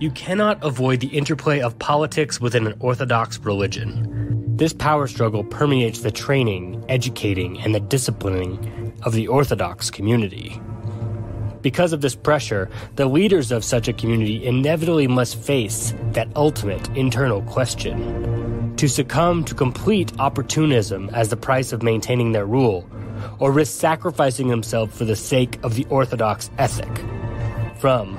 You cannot avoid the interplay of politics within an Orthodox religion. This power struggle permeates the training, educating, and the disciplining of the Orthodox community. Because of this pressure, the leaders of such a community inevitably must face that ultimate internal question to succumb to complete opportunism as the price of maintaining their rule, or risk sacrificing themselves for the sake of the Orthodox ethic. From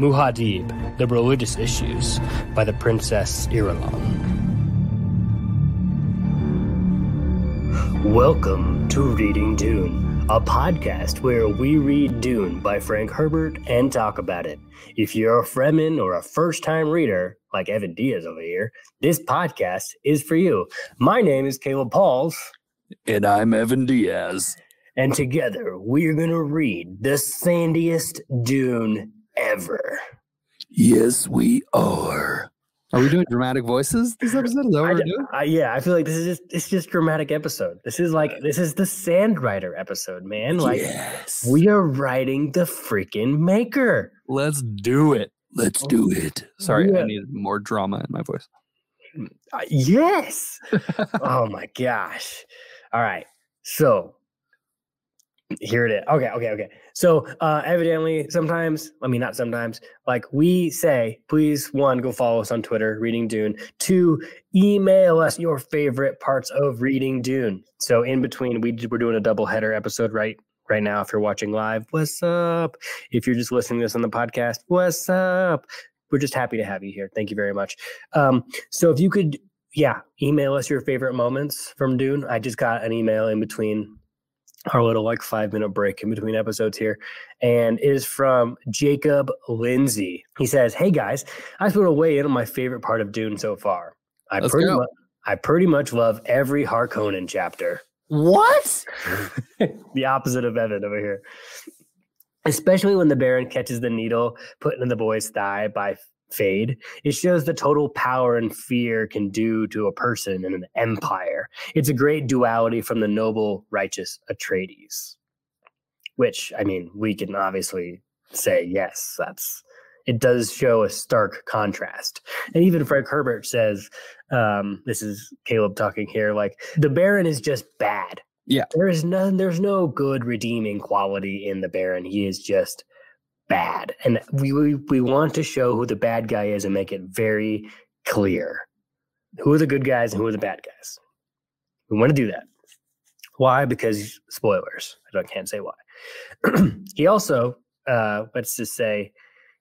Muad'Dib, The Religious Issues by the Princess Irulan. Welcome to Reading Dune a podcast where we read Dune by Frank Herbert and talk about it. If you're a Fremen or a first time reader, like Evan Diaz over here, this podcast is for you. My name is Caleb Pauls. And I'm Evan Diaz. And together we're going to read the sandiest Dune ever. Yes, we are. Are we doing dramatic voices this episode? Is that what I, we're doing? I, yeah, I feel like this is just it's just dramatic episode. This is like this is the Sandwriter episode, man. Like yes. we are writing the freaking maker. Let's do it. Let's do it. Sorry, Yeah. I need more drama in my voice. Uh, yes. oh my gosh. All right. So here it is. Okay, okay, okay. So uh evidently sometimes, I mean not sometimes, like we say, please one, go follow us on Twitter, Reading Dune. Two, email us your favorite parts of Reading Dune. So in between, we we're doing a double header episode right right now. If you're watching live, what's up? If you're just listening to this on the podcast, what's up? We're just happy to have you here. Thank you very much. Um, so if you could yeah, email us your favorite moments from Dune. I just got an email in between our little like five minute break in between episodes here, and it is from Jacob Lindsay. He says, "Hey guys, I just want to weigh in on my favorite part of Dune so far. I Let's pretty much, I pretty much love every Harkonnen chapter. What? the opposite of Evan over here." Especially when the Baron catches the needle put in the boy's thigh by Feyd, it shows the total power and fear can do to a person and an empire. It's a great duality from the noble, righteous Atreides. Which, I mean, we can obviously say, yes, that's it does show a stark contrast. And even Frank Herbert says, um, this is Caleb talking here, like the Baron is just bad. Yeah. There is none, there's no good redeeming quality in the Baron. He is just bad. And we, we we want to show who the bad guy is and make it very clear. Who are the good guys and who are the bad guys? We want to do that. Why? Because spoilers. I don't, can't say why. he also, uh, let's just say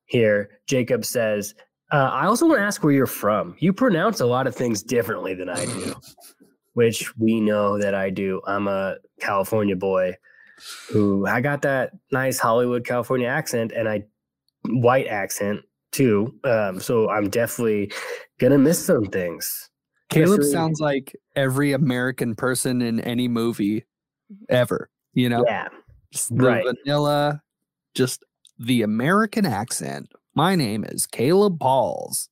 here, Jacob says, uh, I also want to ask where you're from. You pronounce a lot of things differently than I do, which we know that I do. I'm a California boy who I got that nice Hollywood California accent and I white accent too. Um, so I'm definitely gonna miss some things. Caleb Especially- sounds like every American person in any movie ever. You know, Yeah, Just the right. vanilla, just the American accent. My name is Caleb Pauls.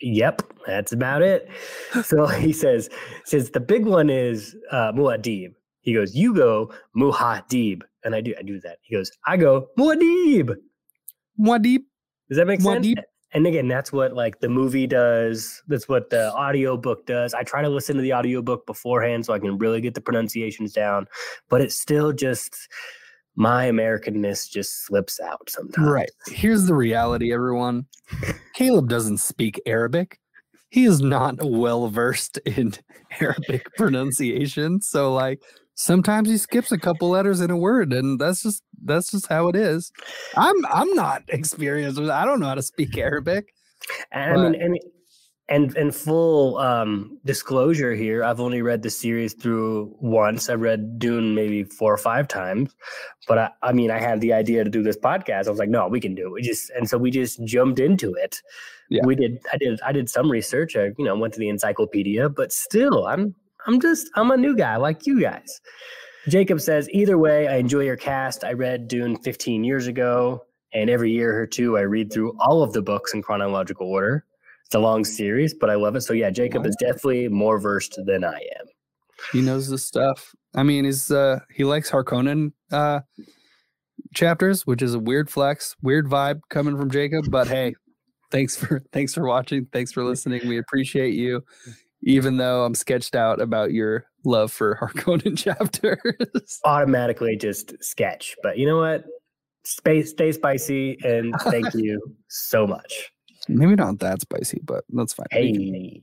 Yep, that's about it. So he says, says the big one is uh, Muad'Dib. He goes, you go Muad'Dib, and I do, I do that. He goes, I go Muad'Dib. Wadip. Does that make sense? Muad'Dib. And again, that's what like the movie does. That's what the audiobook does. I try to listen to the audiobook beforehand so I can really get the pronunciations down, but it's still just my Americanness just slips out sometimes. Right. Here's the reality, everyone. Caleb doesn't speak Arabic. He is not well versed in Arabic pronunciation. So like sometimes he skips a couple letters in a word and that's just that's just how it is. I'm I'm not experienced with I don't know how to speak Arabic. And I mean, and and and full um, disclosure here, I've only read the series through once. I read Dune maybe four or five times, but I, I mean, I had the idea to do this podcast. I was like, no, we can do it. We just and so we just jumped into it. Yeah. We did. I did. I did some research. I you know went to the encyclopedia, but still, I'm I'm just I'm a new guy like you guys. Jacob says, either way, I enjoy your cast. I read Dune 15 years ago, and every year or two, I read through all of the books in chronological order. It's a long series, but I love it. So yeah, Jacob is definitely more versed than I am. He knows the stuff. I mean, he's uh he likes Harkonnen uh chapters, which is a weird flex, weird vibe coming from Jacob, but hey, thanks for thanks for watching. Thanks for listening. We appreciate you. Even though I'm sketched out about your love for Harkonnen chapters. Automatically just sketch. But you know what? Space stay spicy and thank you so much. Maybe not that spicy, but that's fine. Hey.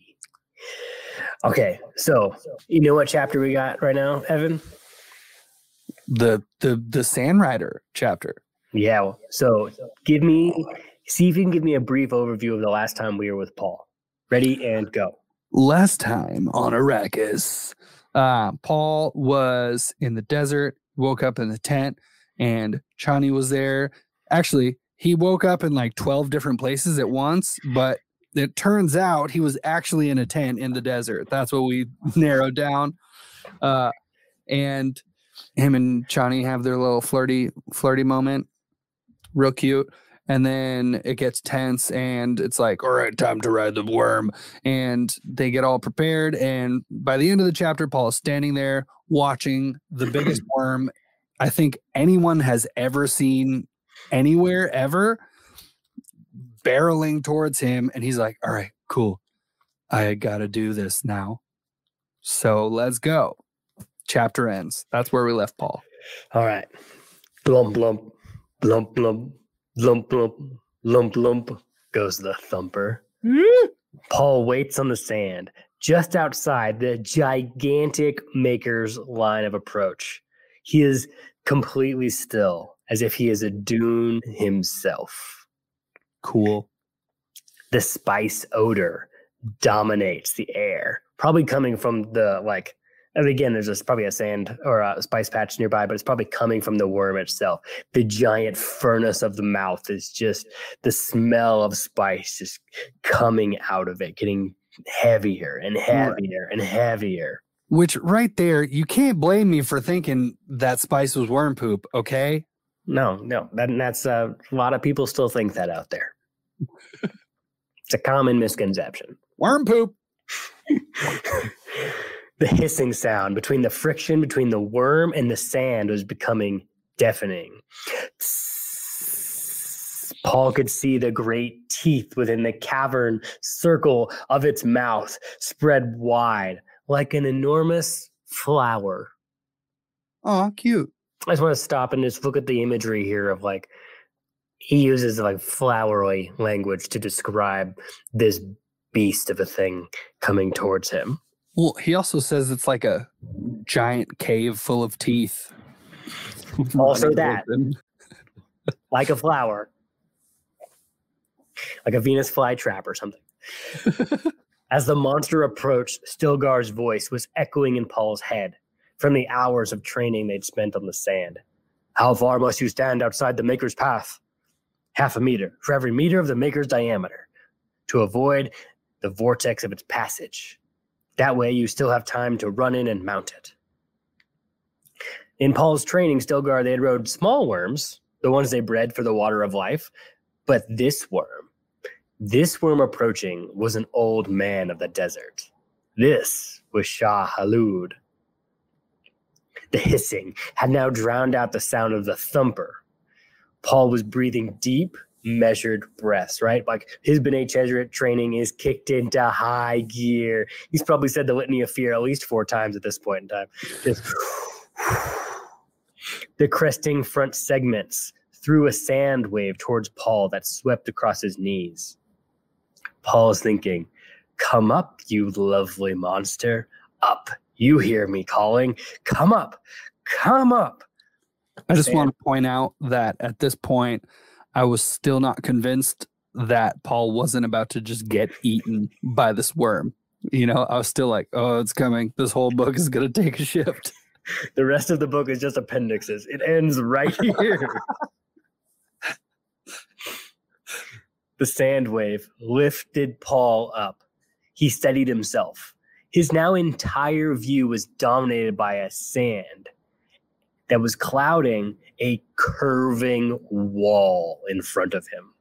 Okay, so you know what chapter we got right now, Evan? The the the Sand Rider chapter. Yeah. So give me see if you can give me a brief overview of the last time we were with Paul. Ready and go. Last time on Arrakis, uh, Paul was in the desert, woke up in the tent, and Chani was there. Actually, he woke up in like 12 different places at once, but it turns out he was actually in a tent in the desert. That's what we narrowed down. Uh, and him and Chani have their little flirty, flirty moment. Real cute. And then it gets tense and it's like, all right, time to ride the worm. And they get all prepared. And by the end of the chapter, Paul is standing there watching the biggest worm I think anyone has ever seen anywhere ever barreling towards him. And he's like, all right, cool. I got to do this now. So let's go. Chapter ends. That's where we left Paul. All right. Blump, blump, blump, blump, lump, lump, lump, lump goes the thumper. Mm. Paul waits on the sand just outside the gigantic maker's line of approach. He is completely still, as if he is a dune himself. Cool. The spice odor dominates the air, probably coming from the like. And again, there's just probably a sand or a spice patch nearby, but it's probably coming from the worm itself. The giant furnace of the mouth is just the smell of spice just coming out of it, getting heavier and heavier and heavier. Which right there, you can't blame me for thinking that spice was worm poop, okay? No, no, that, that's uh, a lot of people still think that out there. it's a common misconception. Worm poop. the hissing sound between the friction between the worm and the sand was becoming deafening. Paul could see the great teeth within the cavern circle of its mouth spread wide like an enormous flower. Oh, cute. I just want to stop and just look at the imagery here of like he uses like flowery language to describe this beast of a thing coming towards him. Well, he also says it's like a giant cave full of teeth. Also, that like a flower, like a Venus flytrap or something. As the monster approached, Stilgar's voice was echoing in Paul's head from the hours of training they'd spent on the sand. How far must you stand outside the Maker's path? Half a meter for every meter of the Maker's diameter to avoid the vortex of its passage. That way, you still have time to run in and mount it. In Paul's training, Stilgar, they had rode small worms, the ones they bred for the water of life, but this worm this worm approaching was an old man of the desert. This was Shai-Hulud. The hissing had now drowned out the sound of the thumper. Paul was breathing deep, measured breaths, right? Like his Bene Gesserit training is kicked into high gear. He's probably said the litany of fear at least four times at this point in time. Just the cresting front segments threw a sand wave towards Paul that swept across his knees. Paul's thinking, Come up, you lovely monster. Up. You hear me calling. Come up. Come up. I just want to point out that at this point, I was still not convinced that Paul wasn't about to just get eaten by this worm. You know, I was still like, oh, it's coming. This whole book is going to take a shift. The rest of the book is just appendixes. It ends right here. The sand wave lifted Paul up. He steadied himself. His now entire view was dominated by a sand that was clouding a curving wall in front of him.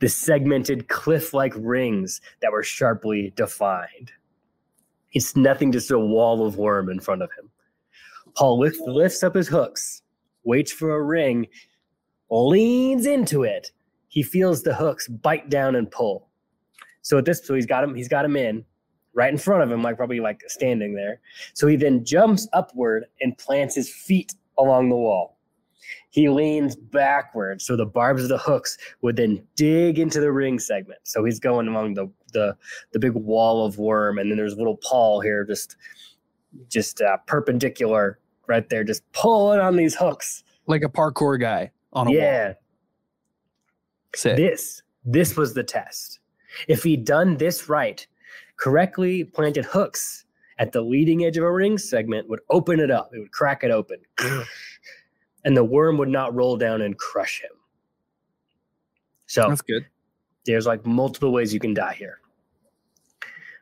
The segmented cliff like rings that were sharply defined. It's nothing just a wall of worm in front of him. Paul lifts, lifts up his hooks, waits for a ring, leans into it, he feels the hooks bite down and pull. So at this, so he's got him, he's got him in right in front of him, like probably like standing there. So he then jumps upward and plants his feet along the wall. He leans backward, so the barbs of the hooks would then dig into the ring segment. So he's going along the the the big wall of worm, and then there's little Paul here, just just uh, perpendicular right there, just pulling on these hooks. Like a parkour guy on a yeah, wall. Sick. this this was the test. If he'd done this right, correctly planted hooks at the leading edge of a ring segment would open it up. It would crack it open. and the worm would not roll down and crush him. So That's good. there's like multiple ways you can die here.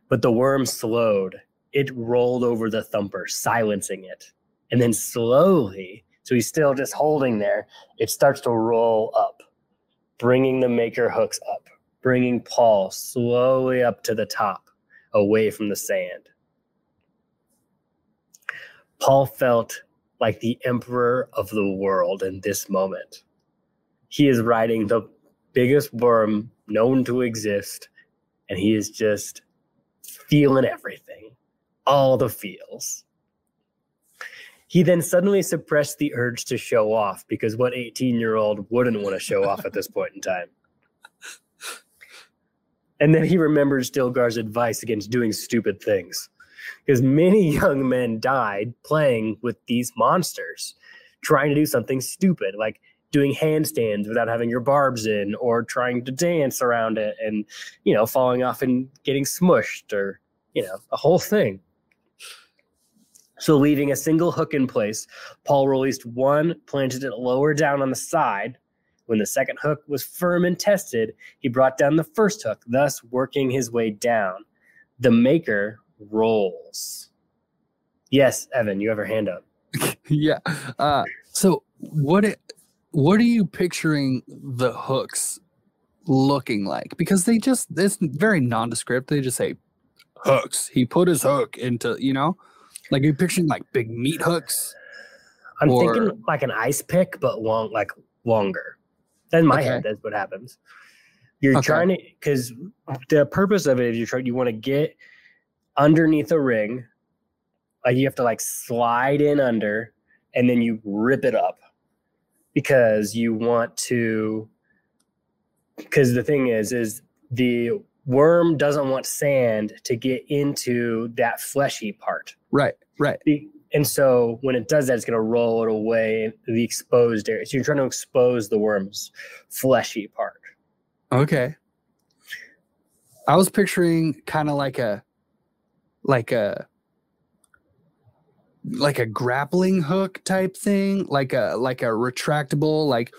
But the worm slowed. It rolled over the thumper, silencing it. And then slowly, so he's still just holding there, it starts to roll up, bringing the maker hooks up, bringing Paul slowly up to the top, away from the sand. Paul felt like the emperor of the world in this moment. He is riding the biggest worm known to exist, and he is just feeling everything, all the feels. He then suddenly suppressed the urge to show off because what 18 year old wouldn't want to show off at this point in time? And then he remembered Stilgar's advice against doing stupid things because many young men died playing with these monsters, trying to do something stupid, like doing handstands without having your barbs in, or trying to dance around it and, you know, falling off and getting smushed, or, you know, a whole thing. So, leaving a single hook in place, Paul released one, planted it lower down on the side. When the second hook was firm and tested, he brought down the first hook, thus working his way down. The maker rolls. Yes, Evan, you have your hand up. yeah. Uh, so what it, what are you picturing the hooks looking like? Because they just it's very nondescript. They just say hooks. He put his hook into you know, like you're picturing like big meat hooks. I'm Or- thinking like an ice pick, but long, like longer. In my head, that's what happens. You're Okay. trying to, because the purpose of it is you're trying, you want to get underneath a ring, like you have to like slide in under, and then you rip it up, because you want to. Because the thing is, is the worm doesn't want sand to get into that fleshy part. Right. Right. Be- And so when it does that, it's going to roll it away the exposed area. So you're trying to expose the worm's fleshy part. Okay. I was picturing kind of like a like a like a grappling hook type thing, like a like a retractable, like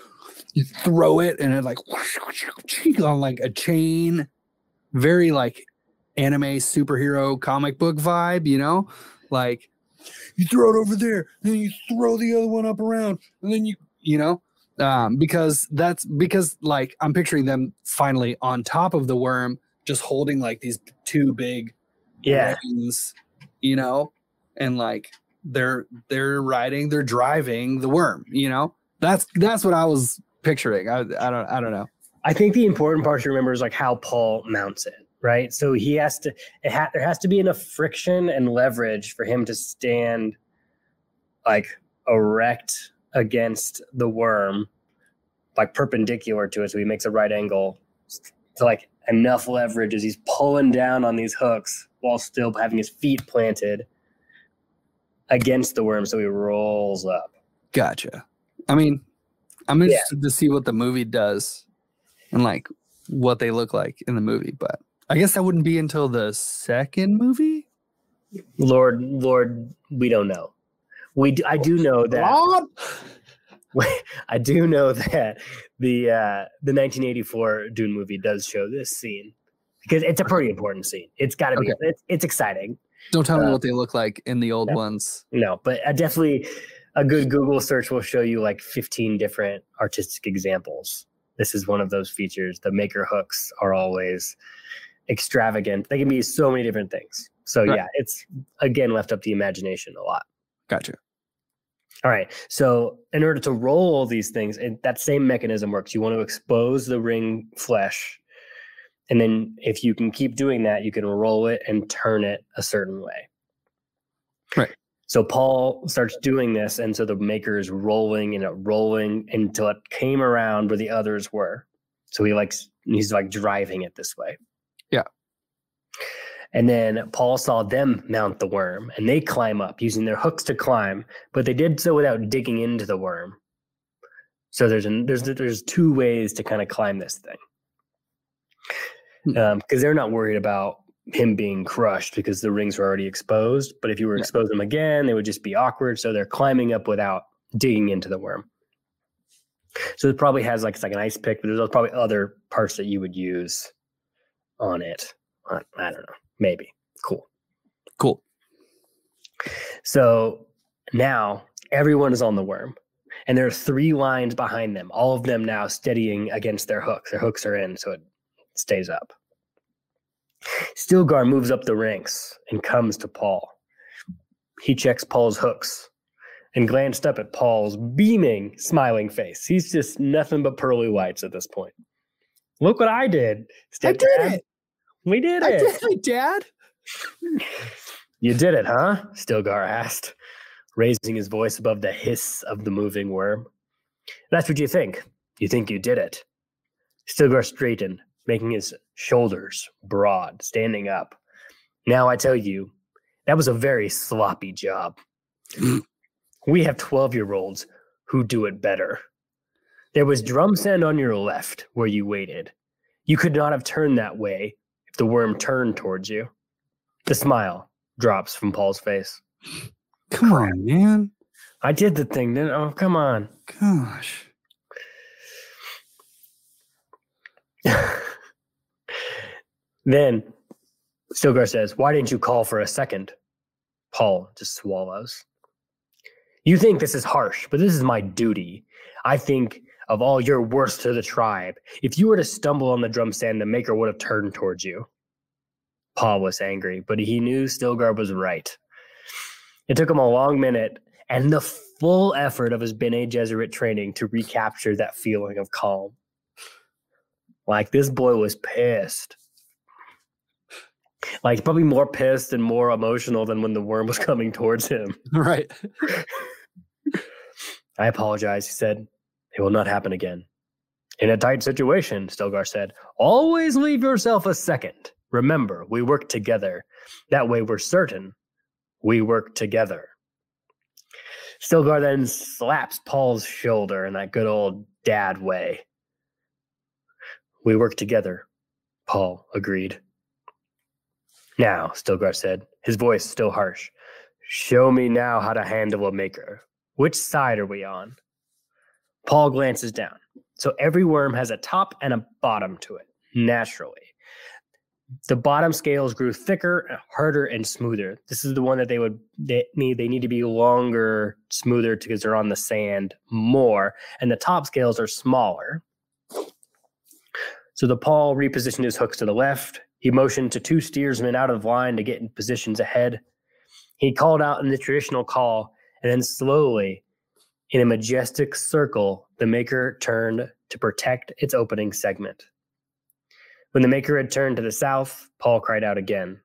you throw it and it like on like a chain, very like anime superhero comic book vibe, you know? Like you throw it over there, and then you throw the other one up around, and then you you know? um, because that's because like I'm picturing them finally on top of the worm, just holding like these two big Yeah. you know, and like they're they're riding, they're driving the worm, you know. That's that's what I was picturing. I I don't I don't know. I think the important part to remember is like how Paul mounts it, right? So he has to, it ha- there has to be enough friction and leverage for him to stand like erect against the worm, like perpendicular to it. So he makes a right angle to like enough leverage as he's pulling down on these hooks while still having his feet planted against the worm. So he rolls up. Gotcha. I mean, I'm interested to see what the movie does and like what they look like in the movie, but I guess that wouldn't be until the second movie. Lord, Lord, we don't know. We, do, I do know that. I do know that the uh, the 1984 Dune movie does show this scene because it's a pretty important scene. It's got to be. Okay. It's, it's exciting. Don't tell me Uh, what they look like in the old yeah. ones. No, but uh, definitely a good Google search will show you like 15 different artistic examples. This is one of those features. The maker hooks are always extravagant. They can be so many different things. So Right. yeah, it's again left up to the imagination a lot. Gotcha. All right. So in order to roll all these things, and that same mechanism works. You want to expose the ring flesh. And then if you can keep doing that, you can roll it and turn it a certain way. Right. So Paul starts doing this, and so the maker is rolling and rolling until it came around where the others were. So he likes he's like driving it this way. Yeah. And then Paul saw them mount the worm and they climb up using their hooks to climb, but they did so without digging into the worm. So there's an, there's there's two ways to kind of climb this thing. Um, because they're not worried about him being crushed because the rings were already exposed. But if you were to expose them again, they would just be awkward. So they're climbing up without digging into the worm. So it probably has like it's like an ice pick, but there's probably other parts that you would use on it. I, I don't know. Maybe. Cool. Cool. So now everyone is on the worm, and there are three lines behind them, all of them now steadying against their hooks. Their hooks are in, so it stays up. Stilgar moves up the ranks and comes to Paul. He checks Paul's hooks and glanced up at Paul's beaming, smiling face. He's just nothing but pearly whites at this point. Look what I did. I did stepdad. it. We did I it. did it, Dad. You did it, huh? Stilgar asked, raising his voice above the hiss of the moving worm. That's what you think. You think you did it. Stilgar straightened, making his shoulders broad, standing up. Now I tell you, that was a very sloppy job. we have 12 year olds who do it better. There was drum sand on your left where you waited. You could not have turned that way if the worm turned towards you. The smile drops from Paul's face. Come on, man. I did the thing, didn't Oh, come on. Gosh. then Stilgar says, Why didn't you call for a second? Paul just swallows. You think this is harsh, but this is my duty. I think of all your worth to the tribe. If you were to stumble on the drum sand, the maker would have turned towards you. Paul was angry, but he knew Stilgar was right. It took him a long minute and the full effort of his Bene Gesserit training to recapture that feeling of calm. Like this boy was pissed. Like probably more pissed and more emotional than when the worm was coming towards him. Right. I apologize, he said. It will not happen again. In a tight situation, Stilgar said, always leave yourself a second. Remember, we work together. That way we're certain we work together. Stilgar then slaps Paul's shoulder in that good old dad way. We work together, Paul agreed. Now, Stilgar said, his voice still harsh, show me now how to handle a maker. Which side are we on? Paul glances down. So every worm has a top and a bottom to it, naturally. The bottom scales grew thicker, harder, and smoother. This is the one that they would they need. They need to be longer, smoother because they're on the sand more, and the top scales are smaller. So the Paul repositioned his hooks to the left. He motioned to two steersmen out of line to get in positions ahead. He called out in the traditional call, and then slowly, in a majestic circle, the maker turned to protect its opening segment. When the maker had turned to the south, Paul cried out again.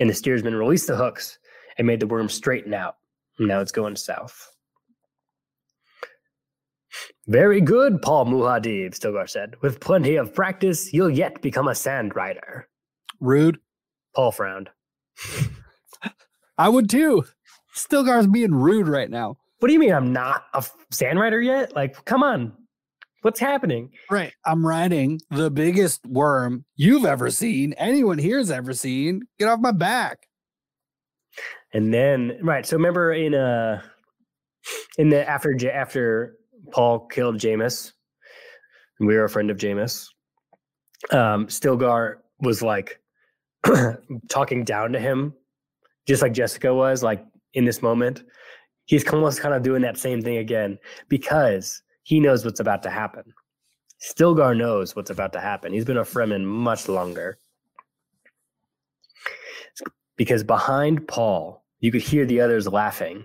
And the steersman released the hooks and made the worm straighten out. Now it's going south. Very good, Paul Muad'Dib, Stilgar said. With plenty of practice, you'll yet become a sand rider. Rude. Paul frowned. I would too. Stilgar's being rude right now. What do you mean I'm not a sand rider yet? Like, come on. What's happening? Right. I'm riding the biggest worm you've ever seen, anyone here's ever seen. Get off my back. And then, right. So remember in uh in the after after Paul killed Jamis, and we were a friend of Jamis. Um, Stilgar was like talking down to him, just like Jessica was, like in this moment. He's almost kind of doing that same thing again because he knows what's about to happen. Stilgar knows what's about to happen. He's been a Fremen much longer. Because behind Paul, you could hear the others laughing,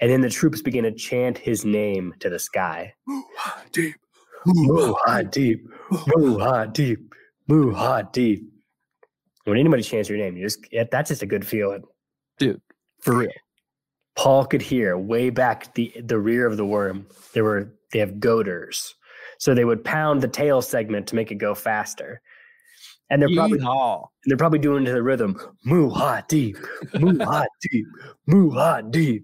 And then the troops began to chant his name to the sky. Deep. Muad'Dib, Muad'Dib, Muad'Dib. When anybody chants your name, you just that's just a good feeling. Dude, for real. Paul could hear way back the the rear of the worm. There were they have goaders, so they would pound the tail segment to make it go faster. And they're probably Yeehaw. they're probably doing it to the rhythm. Muad'Dib, Muad'Dib, Muad'Dib.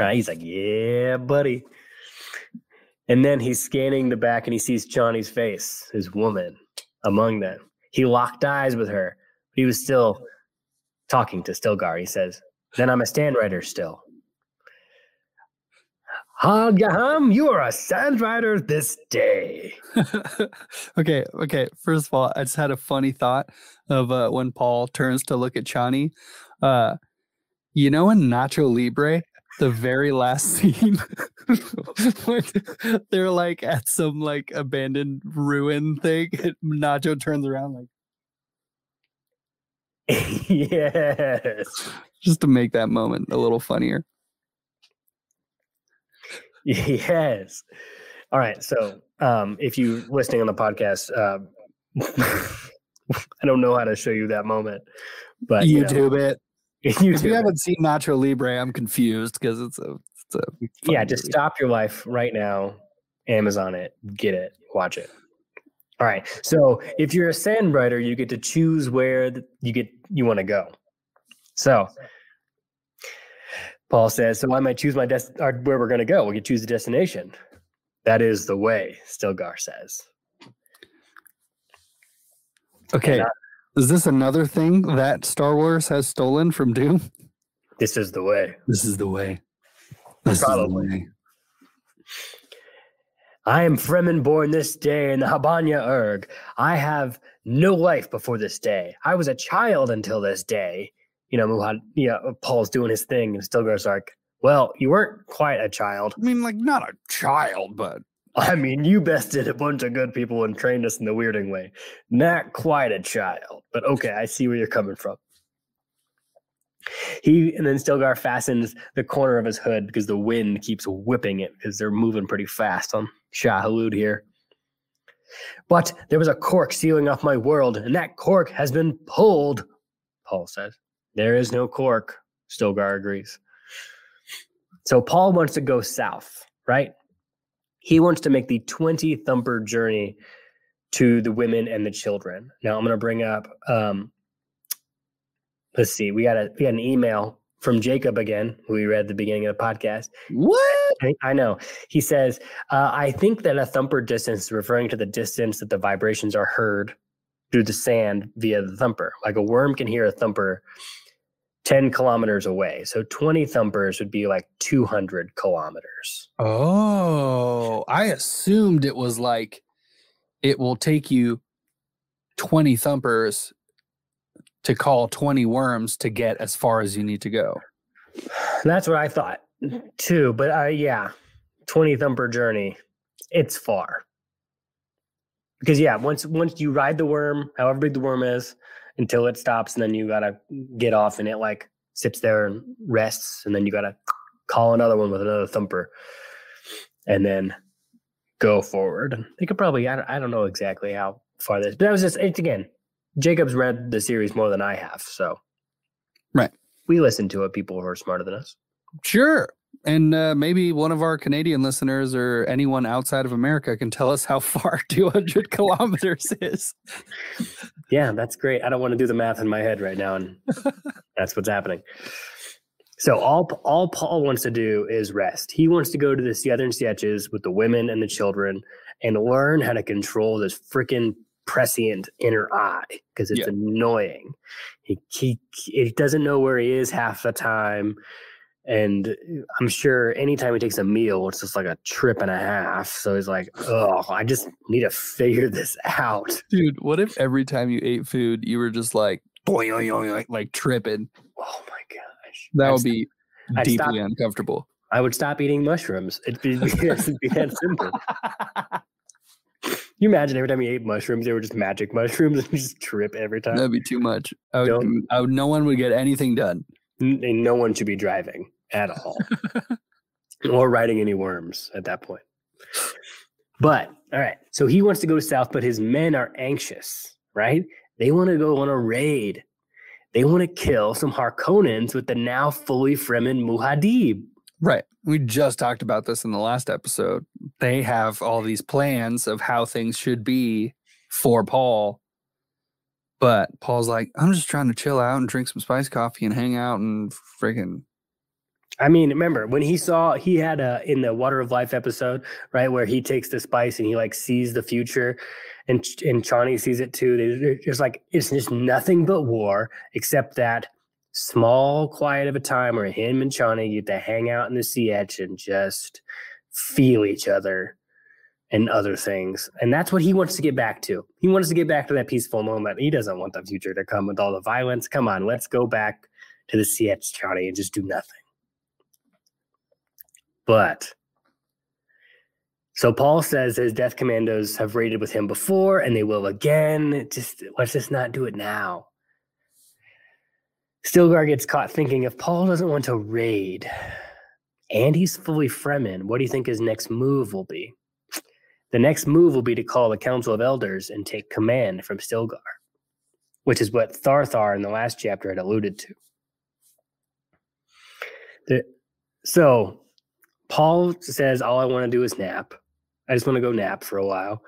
Right? He's like, yeah, buddy. And then he's scanning the back and he sees Chani's face, his woman, among them. He locked eyes with her. He was still talking to Stilgar. He says, Then I'm a sand rider still. Hagaham, you are a sand rider this day. okay, okay. First of all, I just had a funny thought of uh, when Paul turns to look at Chani. Uh, you know, in Nacho Libre, the very last scene, they're like at some like abandoned ruin thing, and Nacho turns around like yes. just to make that moment a little funnier. Yes. All right. So, um, if you listening on the podcast, uh, I don't know how to show you that moment, but you know, YouTube it. If you haven't seen Nacho Libre, I'm confused because it's a, it's a yeah, just movie. stop your life right now. Amazon it, get it, watch it. All right. So, if you're a sand rider, you get to choose where you get you want to go. So, Paul says, "So I might choose my des- or uh, where we're going to go. We can choose the destination. That is the way." Stilgar says. Okay. Is this another thing that Star Wars has stolen from Dune? This is the way. This is the way. This Probably. is the way. I am Fremen born this day in the Habbanya Erg. I have no life before this day. I was a child until this day. You know, Muhad, yeah, Paul's doing his thing, and Stilgar's like, well, you weren't quite a child. I mean, like not a child, but I mean, you bested a bunch of good people and trained us in the weirding way. Not quite a child, but okay, I see where you're coming from. He and then Stilgar fastens the corner of his hood because the wind keeps whipping it because they're moving pretty fast on Shai-Hulud here. But there was a cork sealing off my world, and that cork has been pulled, Paul says. There is no cork, Stilgar agrees. So Paul wants to go south, right? He wants to make the 20 thumper journey to the women and the children. Now I'm going to bring up um let's see. We got a we got an email from Jacob again, who we read at the beginning of the podcast. what? I, know. He says, uh, I think that a thumper distance is referring to the distance that the vibrations are heard through the sand via the thumper. Like a worm can hear a thumper 10 kilometers away. So 20 thumpers would be like 200 kilometers. Oh, I assumed it was like it will take you 20 thumpers to call 20 worms to get as far as you need to go. That's what I thought too. But uh, yeah, 20 thumper journey, it's far. Because yeah, once once you ride the worm, however big the worm is, until it stops, and then you gotta get off, and it like sits there and rests, and then you gotta call another one with another thumper, and then go forward. They could probably I don't, I don't know exactly how far this, but that was just it's again. Jacob's read the series more than I have, so Right. We listen to it. People who are smarter than us. Sure. And uh, maybe one of our Canadian listeners or anyone outside of America can tell us how far 200 kilometers is. Yeah, that's great. I don't want to do the math in my head right now, and that's what's happening. So all all Paul wants to do is rest. He wants to go to the southern stretches with the women and the children and learn how to control this freaking prescient inner eye because it's Yeah. annoying. He, he he doesn't know where he is half the time, and uh, I'm sure anytime he takes a meal, it's just like a trip and a half. So he's like, "Oh, I just need to figure this out." Dude, what if every time you ate food, you were just like, boing, oing, oing, like, like tripping? Oh my gosh, That I'd would be I'd deeply stop- uncomfortable. I would stop eating mushrooms. It'd be, it'd be that simple. you imagine every time you ate mushrooms, they were just magic mushrooms and you just trip every time. That'd be too much. I would, I would, no one would get anything done. N- and no one should be driving at all or riding any worms at that point. But all right, so he wants to go south, but his men are anxious, right? They want to go on a raid. They want to kill some Harkonnens with the now fully Fremen Muad'Dib. Right. We just talked about this in the last episode. They have all these plans of how things should be for Paul. But Paul's like, I'm just trying to chill out and drink some spice coffee and hang out and freaking I mean, remember when he saw he had a in the Water of Life episode, right, where he takes the spice and he like sees the future, and and Chani sees it too. It's just like it's just nothing but war, except that small quiet of a time where him and Chani get to hang out in the Sietch and just feel each other and other things. And that's what he wants to get back to. He wants to get back to that peaceful moment. He doesn't want the future to come with all the violence. Come on, let's go back to the Sietch, Chani, and just do nothing. But so Paul says his death commandos have raided with him before and they will again. Just let's just not do it now. Stilgar gets caught thinking if Paul doesn't want to raid and he's fully Fremen, what do you think his next move will be? The next move will be to call the Council of Elders and take command from Stilgar, which is what Tharthar in the last chapter had alluded to. The, so Paul says, All I want to do is nap. I just want to go nap for a while.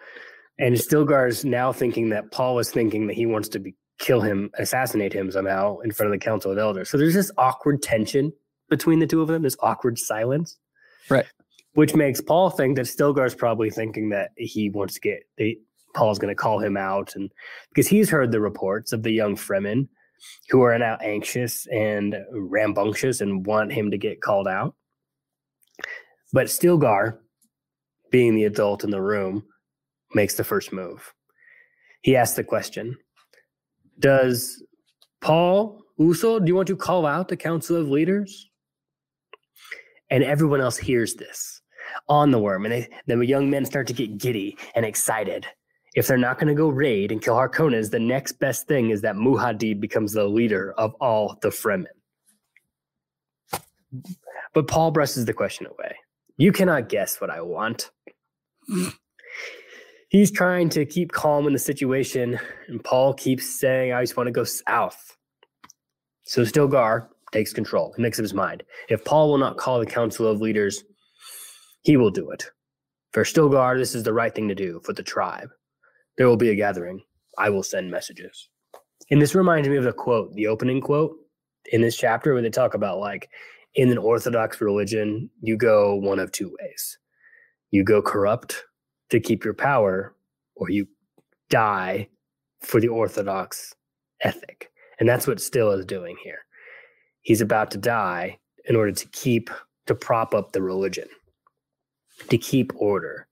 And Stilgar's now thinking that Paul is thinking that he wants to be, kill him, assassinate him somehow in front of the Council of Elders. So there's this awkward tension between the two of them, this awkward silence. Right. Which makes Paul think that Stilgar's probably thinking that he wants to get, they, Paul's going to call him out. And because he's heard the reports of the young Fremen who are now anxious and rambunctious and want him to get called out. But Stilgar, being the adult in the room, makes the first move. He asks the question Does Paul Usul, do you want to call out the Council of Leaders? And everyone else hears this on the worm. And they, the young men start to get giddy and excited. If they're not going to go raid and kill Harkonnens, the next best thing is that Muad'Dib becomes the leader of all the Fremen. But Paul brushes the question away. You cannot guess what I want. He's trying to keep calm in the situation, and Paul keeps saying, I just want to go south. So Stilgar takes control. He makes up his mind. If Paul will not call the council of leaders, he will do it. For Stilgar, this is the right thing to do for the tribe. There will be a gathering. I will send messages. And this reminds me of the quote, the opening quote in this chapter, where they talk about like in an Orthodox religion, you go one of two ways. You go corrupt to keep your power, or you die for the Orthodox ethic. And that's what Still is doing here. He's about to die in order to keep, to prop up the religion, to keep order.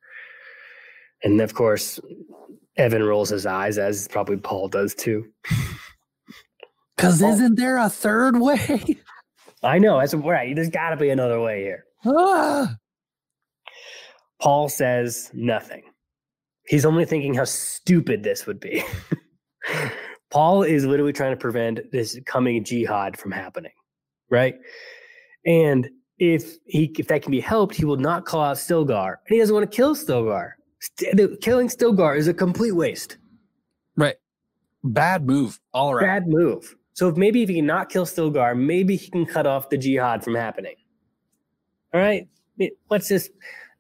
And of course, Evan rolls his eyes, as probably Paul does too. Because isn't there a third way? I know that's right. There's got to be another way here. Ah. Paul says nothing. He's only thinking how stupid this would be. Paul is literally trying to prevent this coming jihad from happening, right? And if he if that can be helped, he will not call out Stilgar, and he doesn't want to kill Stilgar. St- killing Stilgar is a complete waste. Right. Bad move all around. Bad move. So if maybe if he can not kill Stilgar, maybe he can cut off the jihad from happening. All right, let's just.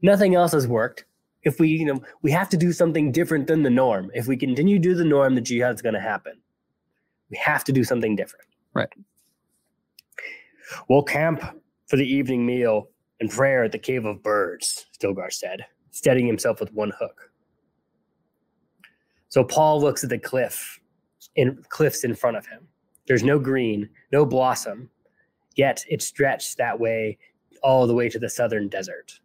Nothing else has worked. If we, you know, we have to do something different than the norm. If we continue to do the norm, the jihad's going to happen. We have to do something different. Right. We'll camp for the evening meal and prayer at the Cave of Birds, Stilgar said, steadying himself with one hook. So Paul looks at the cliff in cliffs in front of him. There's no green, no blossom, yet it stretched that way all the way to the southern desert.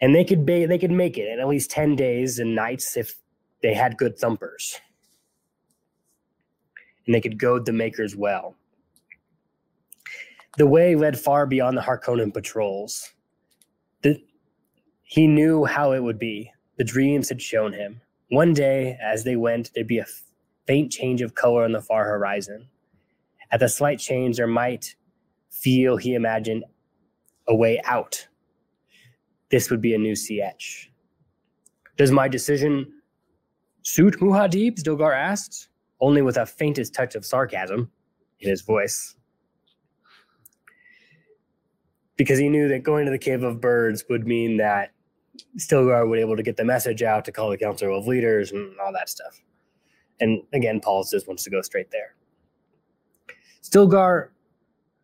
And they could ba- they could make it in at least 10 days and nights if they had good thumpers. And they could goad the makers well. The way led far beyond the Harkonnen patrols. The, he knew how it would be. The dreams had shown him. One day, as they went, there'd be a faint change of color on the far horizon. At the slight change, there might feel he imagined a way out. This would be a new CH. Does my decision suit Muad'Dib? Stilgar asked, only with a faintest touch of sarcasm in his voice. Because he knew that going to the Cave of Birds would mean that Stilgar would be able to get the message out to call the Council of Leaders and all that stuff. And again, Paul just wants to go straight there. Stilgar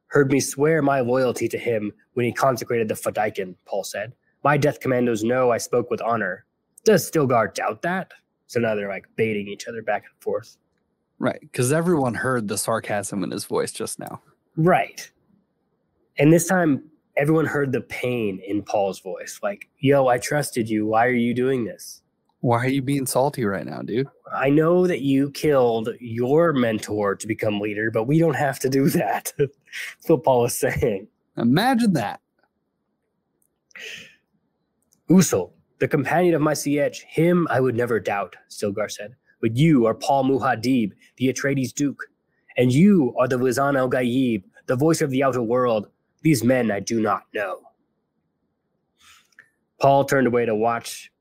heard me swear my loyalty to him when he consecrated the Fedaykin, Paul said. My death commandos know I spoke with honor. Does Stilgar doubt that? So now they're like baiting each other back and forth. Right. Because everyone heard the sarcasm in his voice just now. Right. And this time, everyone heard the pain in Paul's voice. Like, yo, I trusted you. Why are you doing this? Why are you being salty right now, dude? I know that you killed your mentor to become leader, but we don't have to do that. That's what Paul is saying. Imagine that. Usul, the companion of my sietch, him I would never doubt, Stilgar said. But you are Paul Muad'Dib, the Atreides Duke. And you are the Lisan al-Gaib, the voice of the outer world. These men I do not know. Paul turned away to watch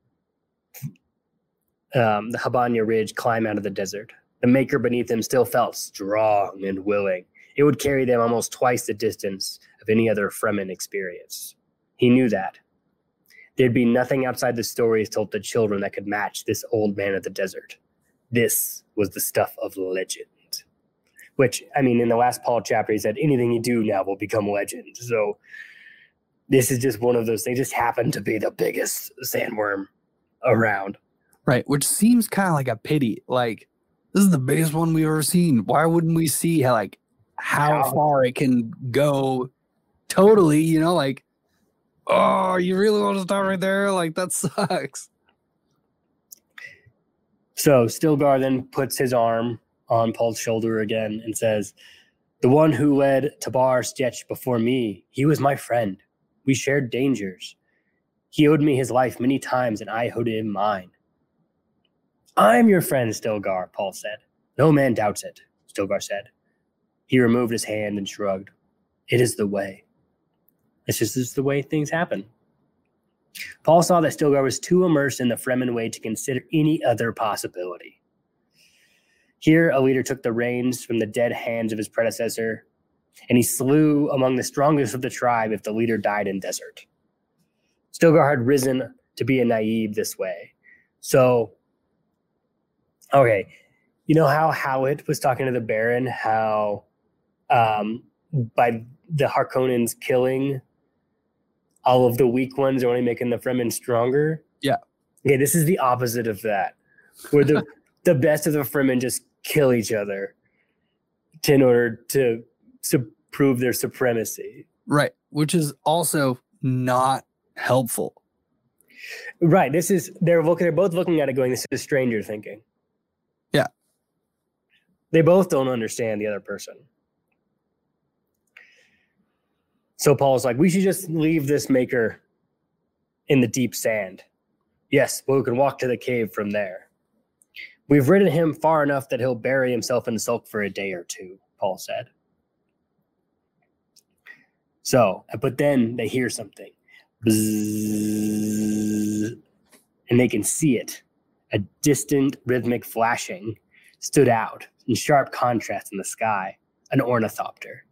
um, the Habbanya Ridge climb out of the desert. The maker beneath him still felt strong and willing. It would carry them almost twice the distance of any other Fremen experience. He knew that. There'd be nothing outside the stories told to children that could match this old man of the desert. This was the stuff of legend. Which, I mean, in the last Paul chapter, he said, anything you do now will become legend. So this is just one of those things, just happened to be the biggest sandworm around. Right. Which seems kind of like a pity. Like, this is the biggest one we've ever seen. Why wouldn't we see how, like, how How- far it can go totally, you know, like, oh, you really want to stop right there? Like, that sucks. So Stilgar then puts his arm on Paul's shoulder again and says, The one who led Tabr sietch before me, he was my friend. We shared dangers. He owed me his life many times, and I owed him mine. I'm your friend, Stilgar, Paul said. No man doubts it, Stilgar said. He removed his hand and shrugged. It is the way. It's just is the way things happen. Paul saw that Stilgar was too immersed in the Fremen way to consider any other possibility. Here, a leader took the reins from the dead hands of his predecessor, and he slew among the strongest of the tribe if the leader died in desert. Stilgar had risen to be a naib this way. So, okay, you know how Hawat was talking to the Baron, how um, by the Harkonnens killing all of the weak ones are only making the Fremen stronger. Yeah. Okay, this is the opposite of that, where the the best of the Fremen just kill each other to, in order to to prove their supremacy. Right. Which is also not helpful. Right. This is they're looking. They're both looking at it, going, "This is stranger thinking." They both don't understand the other person. So Paul's like, "We should just leave this maker in the deep sand." Yes, but we can walk to the cave from there. We've ridden him far enough that he'll bury himself in the sulk for a day or two. Paul said. So, but then they hear something. Bzzz, and they can see it. A distant rhythmic flashing stood out in sharp contrast in the sky. An ornithopter.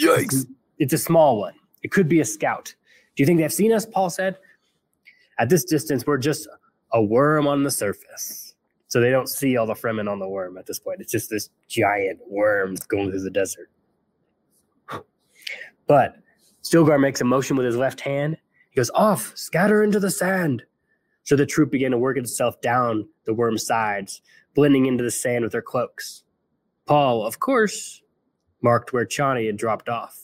Yikes. It's a small one. It could be a scout. Do you think they've seen us? Paul said. At this distance, we're just a worm on the surface. So they don't see all the Fremen on the worm at this point. It's just this giant worm going through the desert. But Stilgar makes a motion with his left hand. He goes, Off, scatter into the sand. So the troop began to work itself down the worm's sides, blending into the sand with their cloaks. Paul, of course, marked where Chani had dropped off.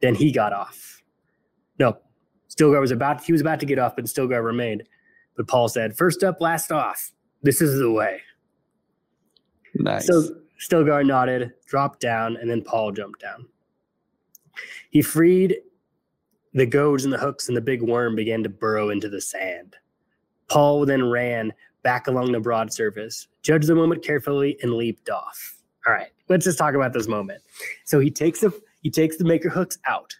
Then he got off. No, Stilgar was about he was about to get off, but Stilgar remained. But Paul said, First up, last off. This is the way. Nice. So Stilgar nodded, dropped down, and then Paul jumped down. He freed the goads and the hooks, and the big worm began to burrow into the sand. Paul then ran back along the broad surface, judged the moment carefully, and leaped off. All right, let's just talk about this moment. So he takes the he takes the maker hooks out.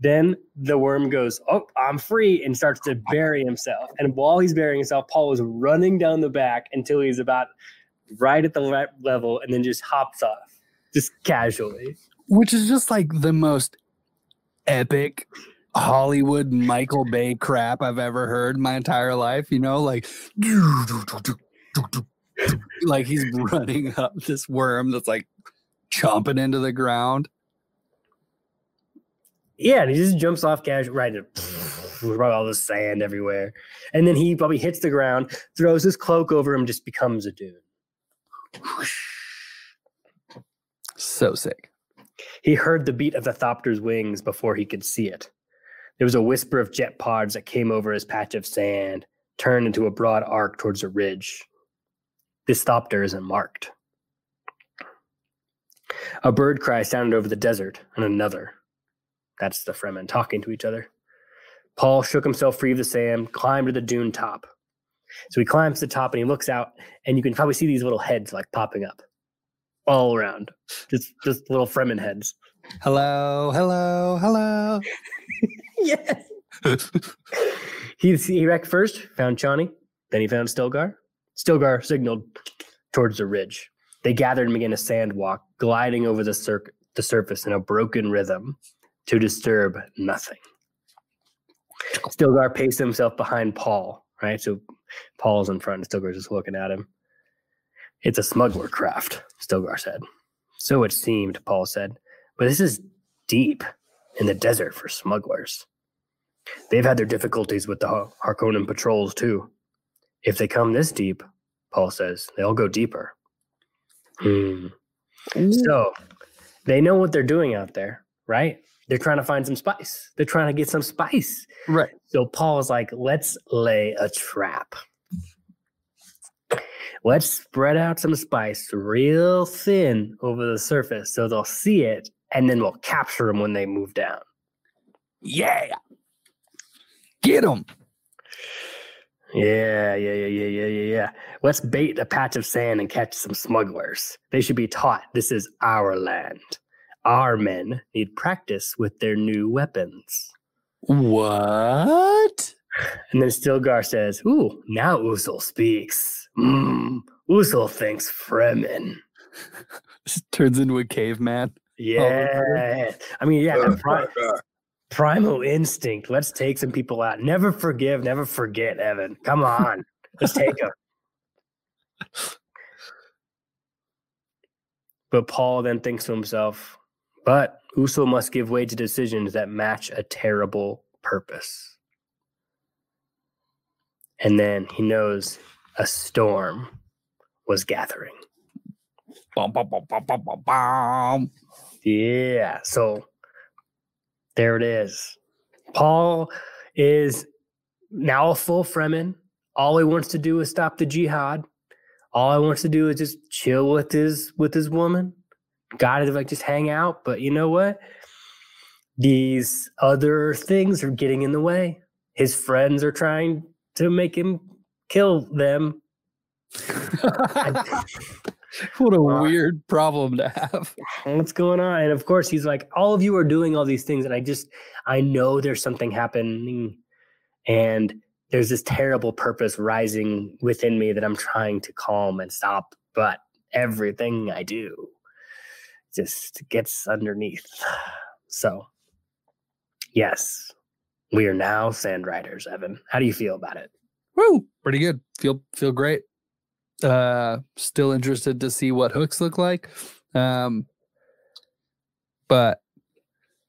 Then the worm goes, "Oh, I'm free," and starts to bury himself. And while he's burying himself, Paul is running down the back until he's about right at the level, and then just hops off, just casually. Which is just like the most epic Hollywood Michael Bay crap I've ever heard my entire life. You know, like like he's running up this worm that's like chomping into the ground. Yeah, and he just jumps off casual right into probably all the sand everywhere. And then he probably hits the ground, throws his cloak over him, just becomes a dune. So sick. He heard the beat of the Thopter's wings before he could see it. There was a whisper of jet pods that came over his patch of sand, turned into a broad arc towards a ridge. This Thopter isn't marked. A bird cry sounded over the desert, and another. That's the Fremen talking to each other. Paul shook himself free of the sand, climbed to the dune top. So he climbs to the top and he looks out, and you can probably see these little heads like popping up all around. Just just little Fremen heads. Hello, hello, hello. yes. he he wrecked first, found Chani, then he found Stilgar. Stilgar signaled towards the ridge. They gathered and began a sand walk, gliding over the, cir- the surface in a broken rhythm to disturb nothing. Stilgar paced himself behind Paul, right? So Paul's in front, and Stilgar's just looking at him. It's a smuggler craft, Stilgar said. So it seemed, Paul said. But this is deep in the desert for smugglers. They've had their difficulties with the Harkonnen patrols, too. If they come this deep, Paul says, they'll go deeper. Hmm. So they know what they're doing out there, right? They're trying to find some spice. They're trying to get some spice. Right. So Paul is like, let's lay a trap. Let's spread out some spice real thin over the surface so they'll see it and then we'll capture them when they move down. Yeah. Get them. Yeah, yeah, yeah, yeah, yeah, yeah, yeah. Let's bait a patch of sand and catch some smugglers. They should be taught this is our land. Our men need practice with their new weapons. What? And then Stilgar says, Ooh, now Usul speaks. Mm, Usul thinks Fremen. Just turns into a caveman. Yeah. I mean, yeah, the pri- primal instinct. Let's take some people out. Never forgive, never forget, Evan. Come on. Let's take them. But Paul then thinks to himself, but Usul must give way to decisions that match a terrible purpose. And then he knows a storm was gathering. Bum, bum, bum, bum, bum, bum, bum. Yeah. So there it is. Paul is now a full Fremen. All he wants to do is stop the jihad. All he wants to do is just chill with his with his woman. Got to like just hang out. But you know what? These other things are getting in the way. His friends are trying to make him kill them. what a Wow. weird problem to have. what's going on and of course he's like all of you are doing all these things and i just i know there's something happening and there's this terrible purpose rising within me that i'm trying to calm and stop but everything i do just gets underneath so yes we are now sand riders evan how do you feel about it Woo! Pretty good. Feel feel great. Uh still interested to see what hooks look like. Um but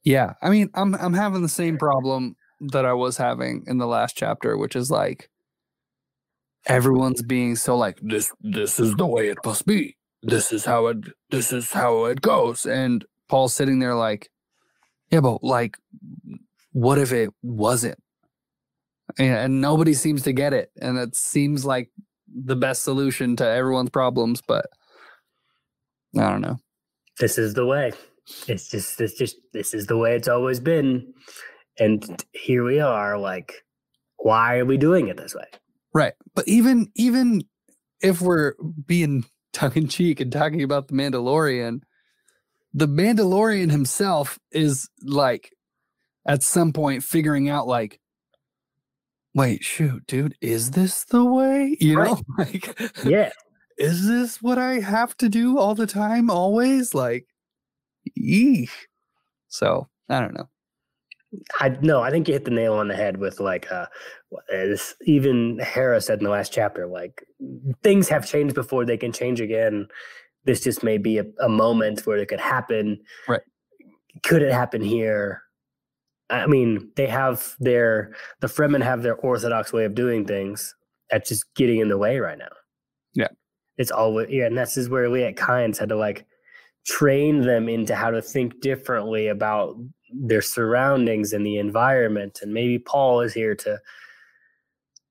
yeah, I mean I'm I'm having the same problem that I was having in the last chapter, which is like everyone's being so like this this is the way it must be. This is how it this is how it goes. And Paul's sitting there like, yeah, but like what if it wasn't? and, and nobody seems to get it and it seems like the best solution to everyone's problems but i don't know this is the way. It's just it's just this is the way it's always been. And here we are, like, why are we doing it this way? right but even even if we're being tongue in cheek and talking about the Mandalorian, the Mandalorian himself is like at some point figuring out like wait, shoot, dude, is this the way? You Right. know, like Yeah. is this what I have to do all the time, always? Like, eesh. So I don't know. I no, I think you hit the nail on the head with like uh as even Hera said in the last chapter, like things have changed before they can change again. This just may be a, a moment where it could happen. Right. Could it happen here? I mean, they have their the Fremen have their orthodox way of doing things. That's just getting in the way right now. Yeah. It's always yeah, and this is where Liet Kynes had to like train them into how to think differently about their surroundings and the environment. And maybe Paul is here to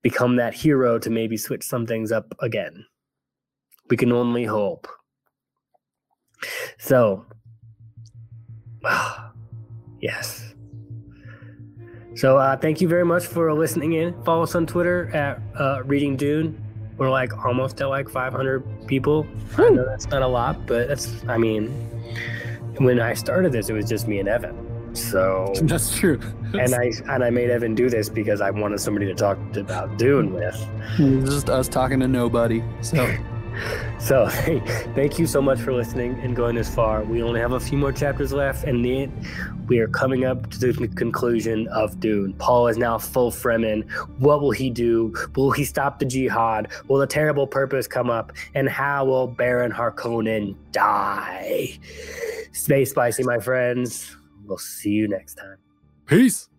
become that hero to maybe switch some things up again. We can only hope. So, yes. So, uh, thank you very much for listening in. Follow us on Twitter at uh, Reading Dune. We're like almost at like 500 people. I know that's not a lot, but that's, I mean, when I started this, it was just me and Evan. So, That's true. and I and I made Evan do this because I wanted somebody to talk about Dune with. Just us talking to nobody. So So thank you so much for listening and going this far. We only have a few more chapters left, and then we are coming up to the conclusion of Dune. Paul is now full Fremen. What will he do? Will he stop the jihad? Will the terrible purpose come up? And how will Baron Harkonnen die? Stay spicy, my friends. We'll see you next time. peace.